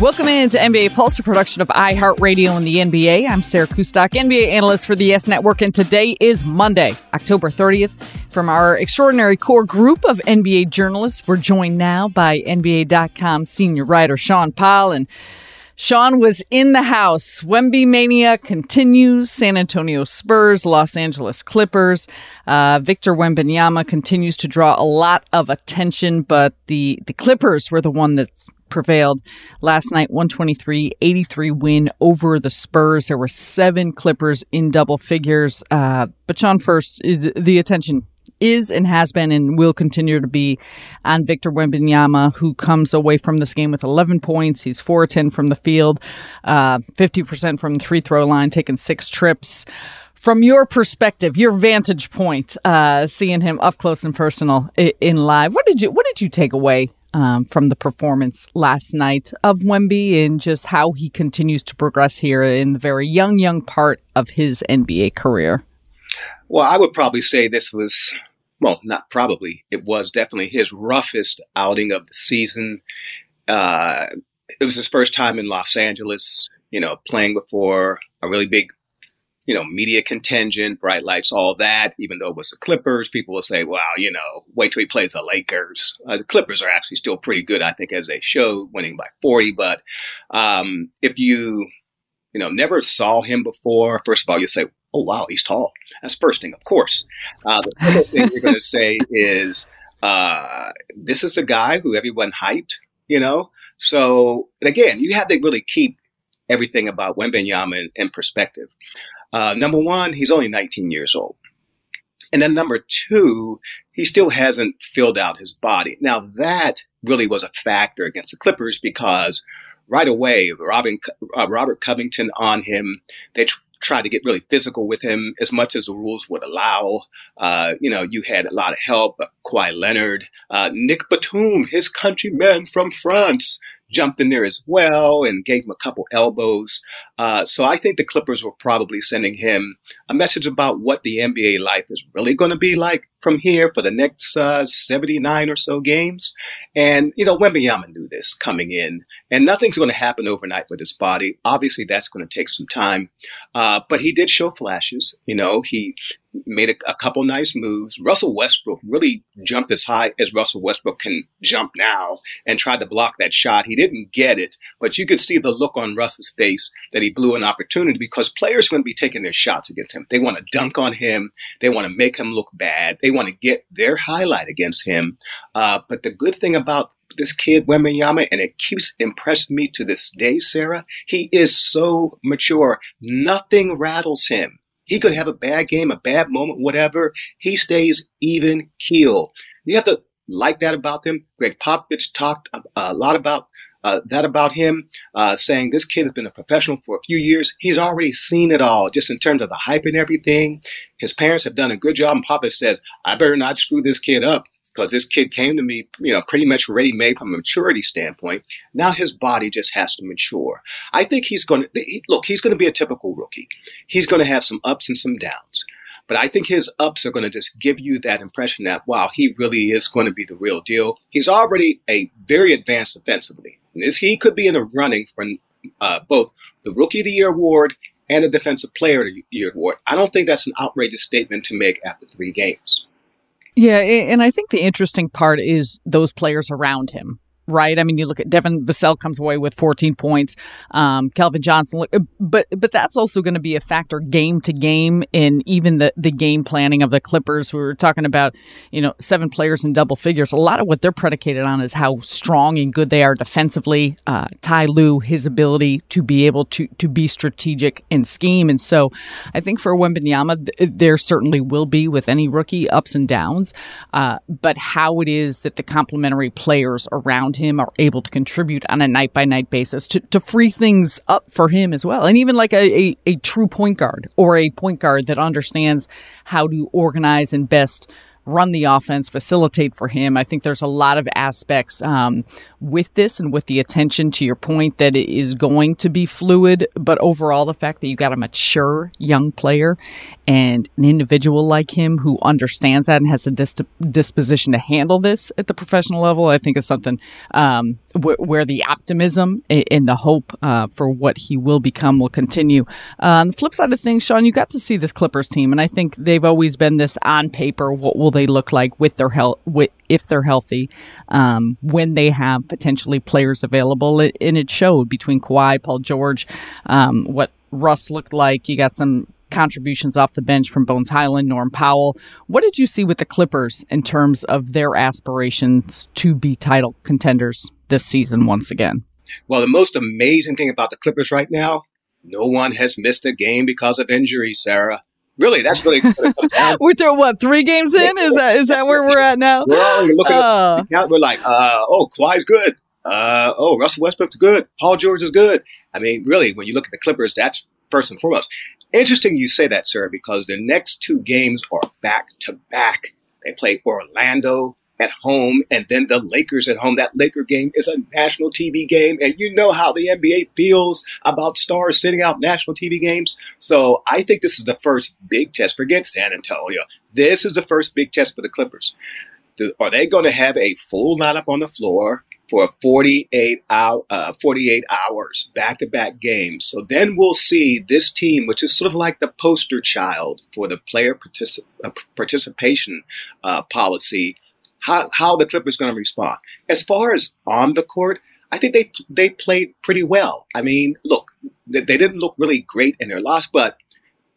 Welcome into NBA Pulse, a production of iHeartRadio and the NBA. I'm Sarah Kustok, NBA analyst for the Yes Network, and today is Monday, October 30th. From our extraordinary core group of NBA journalists, we're joined now by NBA.com senior writer Shaun Powell. And Shaun was in the house. Wemby mania continues. San Antonio Spurs, Los Angeles Clippers. Uh, Victor Wembanyama continues to draw a lot of attention, but the, the Clippers were the one that's prevailed last night 123 83 win over the spurs there were seven clippers in double figures uh, but shaun first the attention is and has been and will continue to be on Victor Wembanyama, who comes away from this game with 11 points. He's 4 10 from the field, uh, 50% from the free throw line, taking six trips. From your perspective, your vantage point, uh, seeing him up close and personal in live, what did you what did you take away um, from the performance last night of Wemby and just how he continues to progress here in the very young, young part of his NBA career? Well, I would probably say this was, well, not probably, it was definitely his roughest outing of the season. Uh, it was his first time in Los Angeles, you know, playing before a really big, you know, media contingent, bright lights, all that. Even though it was the Clippers, people will say, well, you know, wait till he plays the Lakers. Uh, the Clippers are actually still pretty good, I think, as they showed, winning by 40. But um, if you, you know, never saw him before, first of all, you say, oh wow, he's tall. That's first thing, of course. Uh, the second thing you're going to say is uh, this is the guy who everyone hyped, you know. So again, you have to really keep everything about Wembanyama in, in perspective. Uh, number one, he's only 19 years old. And then number two, he still hasn't filled out his body. Now that really was a factor against the Clippers because right away, Robin, uh, Robert Covington on him, they tr- tried to get really physical with him as much as the rules would allow. Uh, you know, you had a lot of help. Uh, Kawhi Leonard, uh, Nick Batum, his countryman from France, jumped in there as well and gave him a couple elbows. Uh, so I think the Clippers were probably sending him a message about what the NBA life is really going to be like from here for the next uh, 79 or so games. And, you know, Wembanyama knew this coming in, and nothing's going to happen overnight with his body. Obviously, that's going to take some time. Uh, but he did show flashes. You know, he made a, a, couple nice moves. Russell Westbrook really jumped as high as Russell Westbrook can jump now and tried to block that shot. He didn't get it, but you could see the look on Russ's face that he blew an opportunity because players are going to be taking their shots against him. They want to dunk on him. They want to make him look bad. They want to get their highlight against him. Uh, but the good thing about this kid Wembanyama, and it keeps impressing me to this day, Sarah. He is so mature. Nothing rattles him. He could have a bad game, a bad moment, whatever. He stays even keel. You have to like that about him. Gregg Popovich talked a lot about uh, that about him, uh, saying this kid has been a professional for a few years. He's already seen it all, just in terms of the hype and everything. His parents have done a good job, and Papa says, I better not screw this kid up because this kid came to me, you know, pretty much ready made from a maturity standpoint. Now his body just has to mature. I think he's going to look. He's going to be a typical rookie. He's going to have some ups and some downs. But I think his ups are going to just give you that impression that, wow, he really is going to be the real deal. He's already a very advanced defensively. This, he could be in the running for uh, both the Rookie of the Year award and the Defensive Player of the Year award. I don't think that's an outrageous statement to make after three games. Yeah, and I think the interesting part is those players around him right? I mean, you look at Devin Vassell comes away with 14 points. Um, Keldon Johnson, but but that's also going to be a factor game to game in even the the game planning of the Clippers. We were talking about, you know, seven players in double figures. A lot of what they're predicated on is how strong and good they are defensively. Uh, Ty Lue, his ability to be able to to be strategic and scheme, and so I think for Wembanyama, there certainly will be with any rookie ups and downs, uh, but how it is that the complementary players around him are able to contribute on a night by night basis to, to free things up for him as well. And even like a, a, a true point guard or a point guard that understands how to organize and best run the offense, facilitate for him. I think there's a lot of aspects um, with this and with the attention to your point that it is going to be fluid. But overall, the fact that you got a mature young player and an individual like him who understands that and has a dis- disposition to handle this at the professional level, I think is something um, wh- where the optimism and the hope uh, for what he will become will continue. Uh, on the flip side of things, Shaun, you got to see this Clippers team, and I think they've always been this on paper. What will they look like with their health? If they're healthy, um, when they have potentially players available. And it showed between Kawhi, Paul George, um, what Russ looked like. You got some contributions off the bench from Bones Hyland, Norm Powell. What did you see with the Clippers in terms of their aspirations to be title contenders this season once again? Well, the most amazing thing about the Clippers right now, no one has missed a game because of injury, Sarah. Really, that's really. we're through what three games in? Is that is that where we're at now? We're looking uh, at We're like, uh, oh, Kawhi's good. Uh, oh, Russell Westbrook's good. Paul George is good. I mean, really, when you look at the Clippers, that's first and foremost. Interesting you say that, sir, because the next two games are back to back. They play Orlando at home and then the Lakers at home. That Laker game is a national TV game. And you know how the NBA feels about stars sitting out national TV games. So I think this is the first big test. Forget San Antonio. This is the first big test for the Clippers. Are they going to have a full lineup on the floor? for 48 hour, uh, 48 hours back to back games. So then we'll see this team, which is sort of like the poster child for the player particip- uh, participation uh, policy, how, how the Clippers going to respond. As far as on the court, I think they they played pretty well. I mean, look, they, they didn't look really great in their loss, but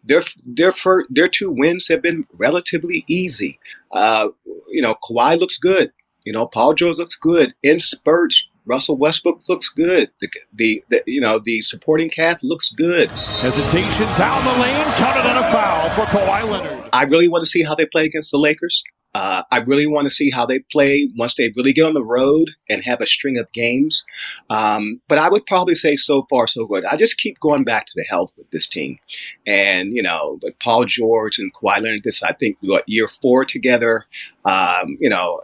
their their first, their two wins have been relatively easy. Uh, you know, Kawhi looks good. You know, Paul George looks good in spurts. Russell Westbrook looks good. The, the, the, you know the supporting cast looks good. Hesitation down the lane, counted on a foul for Kawhi Leonard. I really want to see how they play against the Lakers. Uh, I really want to see how they play once they really get on the road and have a string of games. Um, but I would probably say so far so good. I just keep going back to the health with this team, and you know, but Paul George and Kawhi Leonard. This I think what year four together. Um, you know,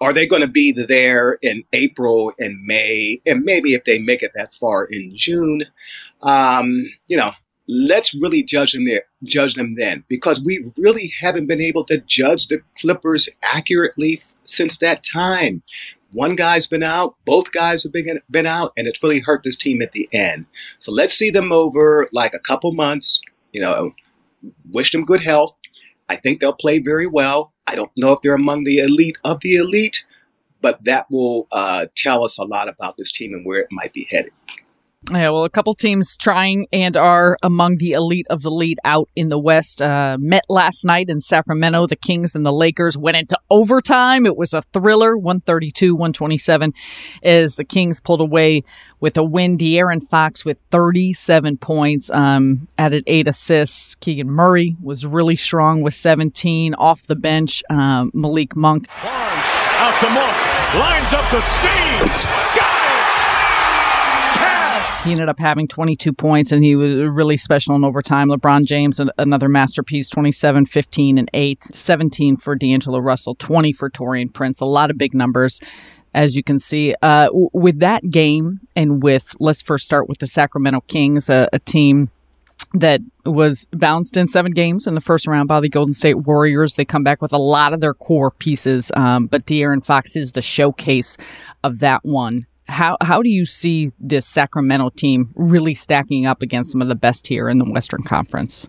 are they going to be there in April and May, and maybe if they make it that far in June? Um, you know, let's really judge them there, judge them then, because we really haven't been able to judge the Clippers accurately since that time. One guy's been out, both guys have been been out, and it's really hurt this team at the end. So let's see them over like a couple months. You know, wish them good health. I think they'll play very well. I don't know if they're among the elite of the elite, but that will uh, tell us a lot about this team and where it might be headed. Yeah, well, a couple teams trying and are among the elite of the lead out in the West. Uh, met last night in Sacramento. The Kings and the Lakers went into overtime. It was a thriller, 132 127, as the Kings pulled away with a win. De'Aaron Fox with 37 points, um, added eight assists. Keegan Murray was really strong with 17 off the bench. Um, Malik Monk. Barnes out to Monk. Lines up the seams. Got he ended up having 22 points and he was really special in overtime. LeBron James, another masterpiece, 27, 15, and 8. 17 for D'Angelo Russell, 20 for Taurean Prince. A lot of big numbers, as you can see. Uh, with that game, and with, let's first start with the Sacramento Kings, a, a team that was bounced in seven games in the first round by the Golden State Warriors. They come back with a lot of their core pieces, um, but De'Aaron Fox is the showcase of that one. How how do you see this Sacramento team really stacking up against some of the best here in the Western Conference?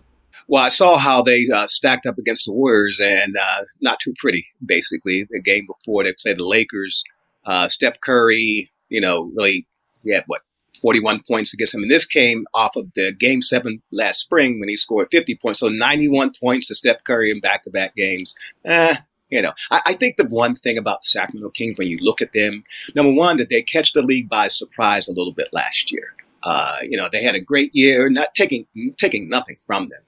Well, I saw how they uh, stacked up against the Warriors, and uh, not too pretty. Basically, the game before they played the Lakers, uh, Steph Curry, you know, really, had what 41 points against him. And this came off of the game seven last spring when he scored 50 points. So 91 points to Steph Curry in back to back games. Eh, you know, I, I, think the one thing about the Sacramento Kings, when you look at them, number one, that they catch the league by surprise a little bit last year. Uh, you know, they had a great year, not taking taking nothing from them.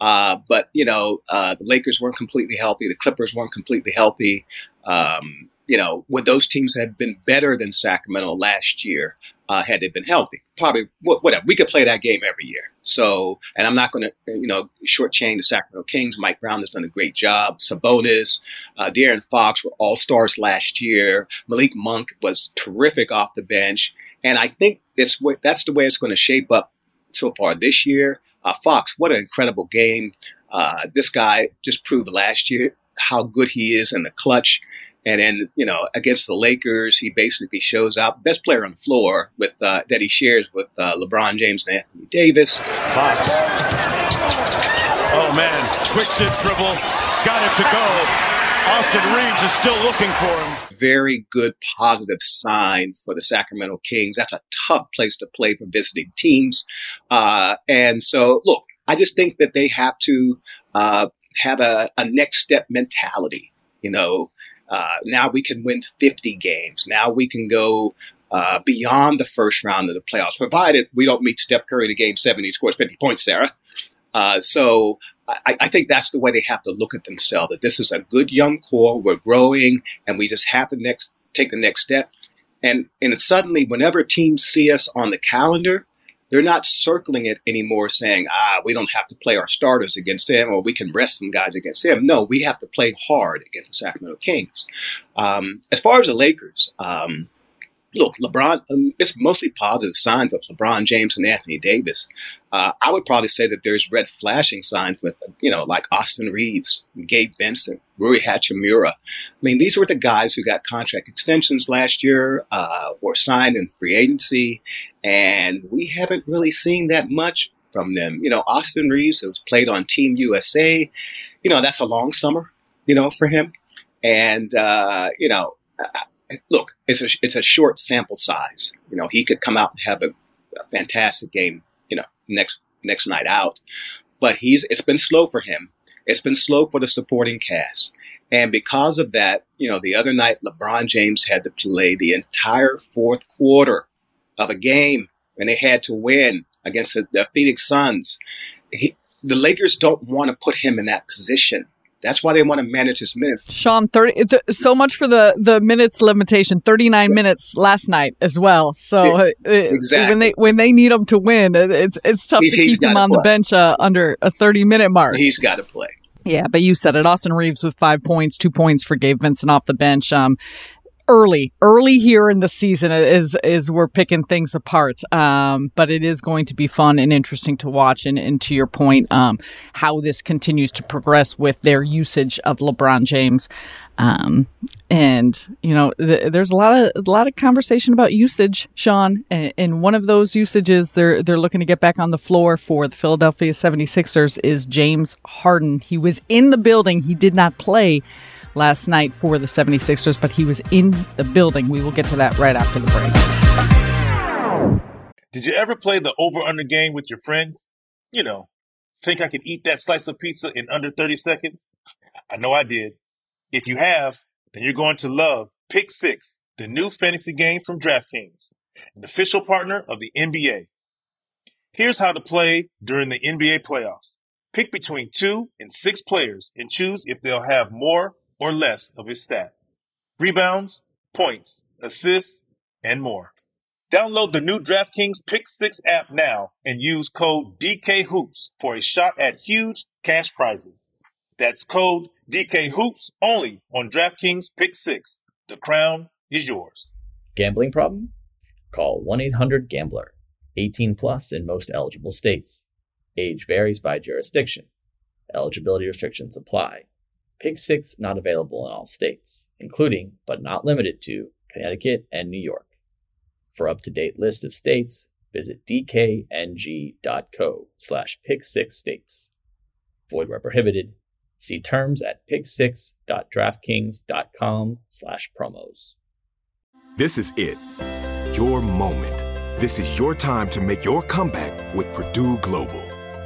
Uh, but you know, uh, the Lakers weren't completely healthy. The Clippers weren't completely healthy. Um, you know, would those teams have been better than Sacramento last year uh, had they been healthy? Probably, whatever. We could play that game every year. So, and I'm not going to, you know, shortchange the Sacramento Kings. Mike Brown has done a great job. Sabonis, uh, De'Aaron Fox were all stars last year. Malik Monk was terrific off the bench. And I think it's that's the way it's going to shape up so far this year. Uh, Fox, what an incredible game. Uh, this guy just proved last year how good he is in the clutch. And then, you know, against the Lakers, he basically shows up, best player on the floor with uh, that he shares with uh, LeBron James and Anthony Davis. Fox. Oh man, quick sit dribble, got it to go. Austin Reaves is still looking for him. Very good positive sign for the Sacramento Kings. That's a tough place to play for visiting teams. Uh, and so, look, I just think that they have to uh, have a, a next step mentality. You know, uh, now we can win 50 games. Now we can go uh, beyond the first round of the playoffs, provided we don't meet Steph Curry to game seven. He scores 50 points, Sarah. Uh, so I, I, think that's the way they have to look at themselves. That this is a good young core. We're growing, and we just have to next take the next step. And and suddenly, whenever teams see us on the calendar, they're not circling it anymore saying, ah, we don't have to play our starters against him or we can rest some guys against him. No, we have to play hard against the Sacramento Kings. Um, as far as the Lakers, um, look, LeBron, um, it's mostly positive signs of LeBron James and Anthony Davis. Uh, I would probably say that there's red flashing signs with, you know, like Austin Reaves, Gabe Vincent, Rui Hachimura. I mean, these were the guys who got contract extensions last year, uh, or signed in free agency, and we haven't really seen that much from them. You know, Austin Reaves, has played on Team USA. You know, that's a long summer, you know, for him. And, uh, you know, look, it's a it's a short sample size. You know, he could come out and have a, a fantastic game. You know, next next night out, but he's it's been slow for him. It's been slow for the supporting cast. And because of that, you know, the other night LeBron James had to play the entire fourth quarter of a game and they had to win against the, the Phoenix Suns. He, the Lakers don't want to put him in that position. That's why they want to manage his minutes. Shaun, thirty. So much for the the minutes limitation. Thirty nine minutes last night as well. So uh, exactly. when they when they need him to win, it's it's tough he's, to keep him on play. the bench uh, under a thirty minute mark. He's got to play. Yeah, but you said it. Austin Reaves with five points, two points for Gabe Vincent off the bench. Um, early, early here in the season is is we're picking things apart. Um, but it is going to be fun and interesting to watch. And, and to your point, um, how this continues to progress with their usage of LeBron James. Um, and you know, th- there's a lot of a lot of conversation about usage, Shaun. And, and one of those usages they're they're looking to get back on the floor for the Philadelphia 76ers is James Harden. He was in the building. He did not play last night for the 76ers, but he was in the building. We will get to that right after the break. Did you ever play the over under game with your friends? You know, think I could eat that slice of pizza in under 30 seconds? I know I did. If you have, then you're going to love Pick Six, the new fantasy game from DraftKings, an official partner of the NBA. Here's how to play during the NBA playoffs. Pick between two and six players and choose if they'll have more or less of his stat. Rebounds, points, assists, and more. Download the new DraftKings Pick 6 app now and use code DKHOOPS for a shot at huge cash prizes. That's code DKHOOPS only on DraftKings Pick 6. The crown is yours. Gambling problem? Call 1 800 Gambler. 18 plus in most eligible states. Age varies by jurisdiction. Eligibility restrictions apply. Pick 6 not available in all states, including, but not limited to, Connecticut and New York. For up-to-date list of states, visit dkng.co slash pick6states. Void where prohibited. See terms at pick6.draftkings.com slash promos. This is it. Your moment. This is your time to make your comeback with Purdue Global.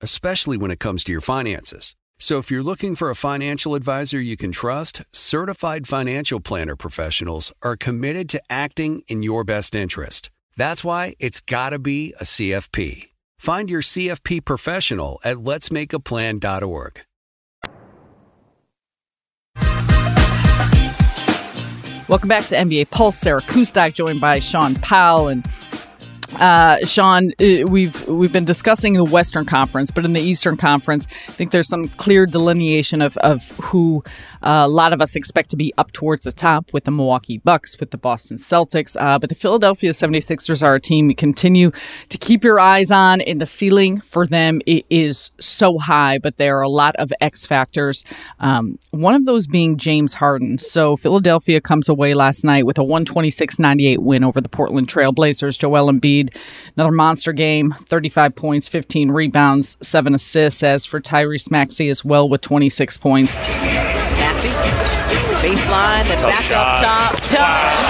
especially when it comes to your finances. So if you're looking for a financial advisor you can trust, certified financial planner professionals are committed to acting in your best interest. That's why it's got to be a CFP. Find your CFP professional at letsmakeaplan.org. Welcome back to NBA Pulse. Sarah Kustok joined by Shaun Powell and uh, Shaun, uh, we've we've been discussing the Western Conference, but in the Eastern Conference, I think there's some clear delineation of, of who uh, a lot of us expect to be up towards the top with the Milwaukee Bucks, with the Boston Celtics. Uh, but the Philadelphia 76ers are a team you continue to keep your eyes on, and the ceiling for them is so high, but there are a lot of X factors. Um, one of those being James Harden. So Philadelphia comes away last night with a 126 98 win over the Portland Trail Blazers. Joel Embiid, another monster game 35 points, 15 rebounds, 7 assists. As for Tyrese Maxey as well with 26 points. Maxey, baseline, then back shot. up top. Tough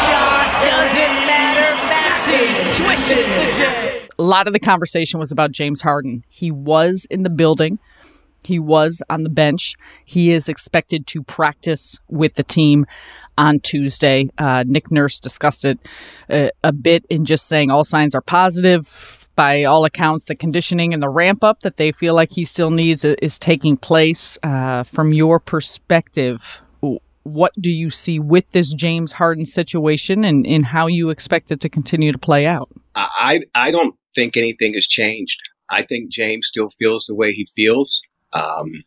shot, doesn't matter. Maxey swishes the J. a lot of the conversation was about James Harden. He was in the building. He was on the bench. He is expected to practice with the team on Tuesday. Uh, Nick Nurse discussed it uh, a bit in just saying all signs are positive. By all accounts, the conditioning and the ramp up that they feel like he still needs is taking place. Uh, from your perspective, what do you see with this James Harden situation and, and how you expect it to continue to play out? I I don't think anything has changed. I think James still feels the way he feels. Um,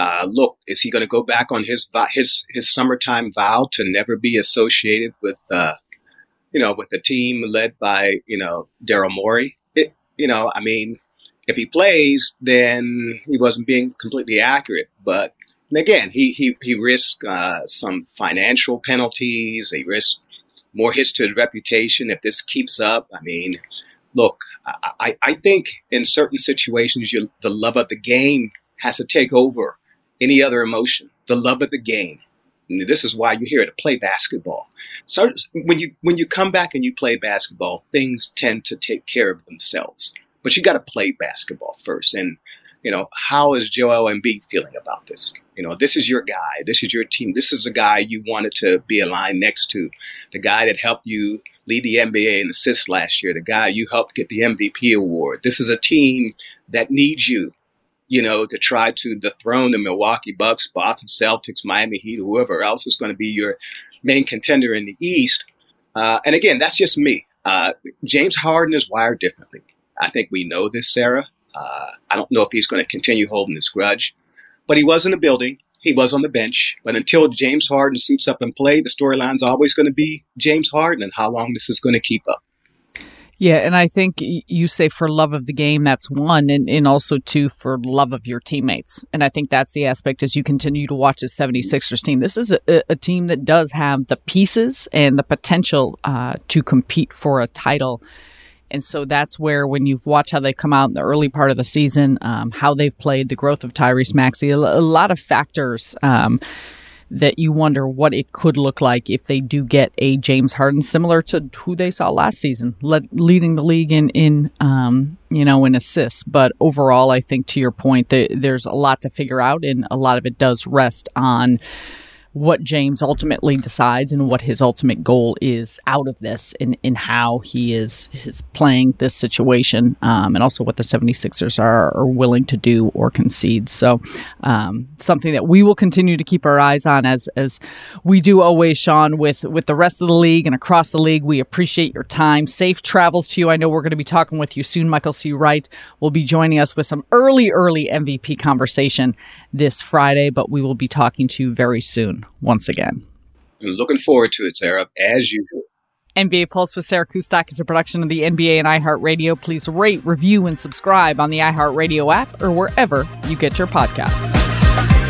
uh, look, is he going to go back on his his his summertime vow to never be associated with uh, you know with a team led by you know Daryl Morey? It, you know, I mean, if he plays, then he wasn't being completely accurate. But again, he he he risked uh, some financial penalties. He risked more hits to his reputation if this keeps up. I mean, look, I, I, I think in certain situations, you, the love of the game has to take over any other emotion. The love of the game. And this is why you're here to play basketball. So when you when you come back and you play basketball, things tend to take care of themselves. But you got to play basketball first. And you know, how is Joel Embiid feeling about this? You know, this is your guy. This is your team. This is the guy you wanted to be aligned next to, the guy that helped you lead the NBA in assists last year, the guy you helped get the MVP award. This is a team that needs you. You know, to try to dethrone the Milwaukee Bucks, Boston Celtics, Miami Heat, whoever else is going to be your main contender in the East. Uh, and again, that's just me. Uh, James Harden is wired differently. I think we know this, Sarah. Uh, I don't know if he's going to continue holding this grudge, but he was in the building. He was on the bench. But until James Harden suits up and play, the storyline's always going to be James Harden and how long this is going to keep up. Yeah, and I think you say for love of the game, that's one, and, and also two, for love of your teammates. And I think that's the aspect as you continue to watch the 76ers team. This is a, a team that does have the pieces and the potential uh, to compete for a title. And so that's where, when you've watched how they come out in the early part of the season, um, how they've played, the growth of Tyrese Maxey, a, a lot of factors. Um, that you wonder what it could look like if they do get a James Harden similar to who they saw last season, leading the league in in um, you know in assists. But overall, I think to your point, there's a lot to figure out, and a lot of it does rest on what James ultimately decides and what his ultimate goal is out of this and in how he is is playing this situation um, and also what the 76ers are, are willing to do or concede. So um, something that we will continue to keep our eyes on as as we do always, Shaun, with, with the rest of the league and across the league. We appreciate your time. Safe travels to you. I know we're going to be talking with you soon. Michael C. Wright will be joining us with some early, early MVP conversation this Friday, but we will be talking to you very soon once again. I'm looking forward to it, Sarah, as usual. NBA Pulse with Sarah Kustok is a production of the NBA and iHeartRadio. Please rate, review, and subscribe on the iHeartRadio app or wherever you get your podcasts.